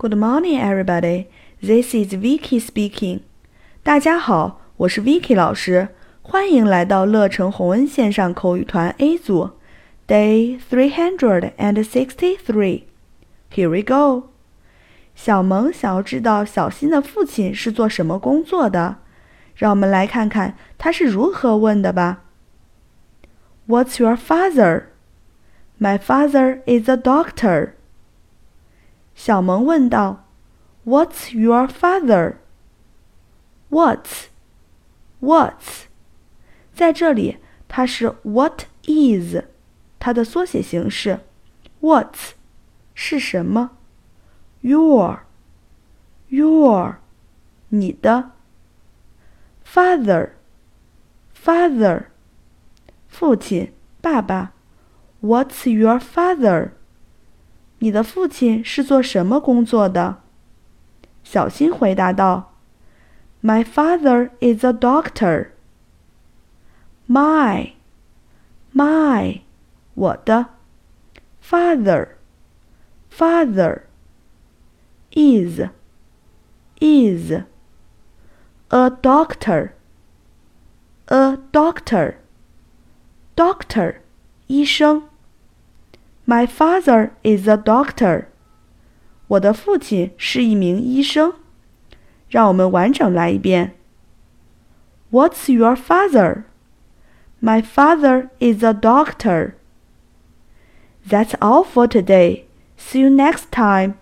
Good morning, everybody. This is Vicky speaking. 大家好，我是 Vicky 老师，欢迎来到乐成洪恩线上口语团 A 组，Day three hundred and sixty-three. Here we go. 小萌想要知道小新的父亲是做什么工作的，让我们来看看他是如何问的吧。What's your father? My father is a doctor. 小萌问道：“What's your father? What's? What's？在这里，它是 What is？它的缩写形式。What's 是什么？Your, your，你的。Father, father，父亲，爸爸。What's your father？你的父亲是做什么工作的？小新回答道：“My father is a doctor.” My, my，我的。Father, father. Is, is. A doctor, a doctor. Doctor, 医生。My father is a doctor. 我的父亲是一名医生。让我们完整来一遍。What's your father? My father is a doctor. That's all for today. See you next time.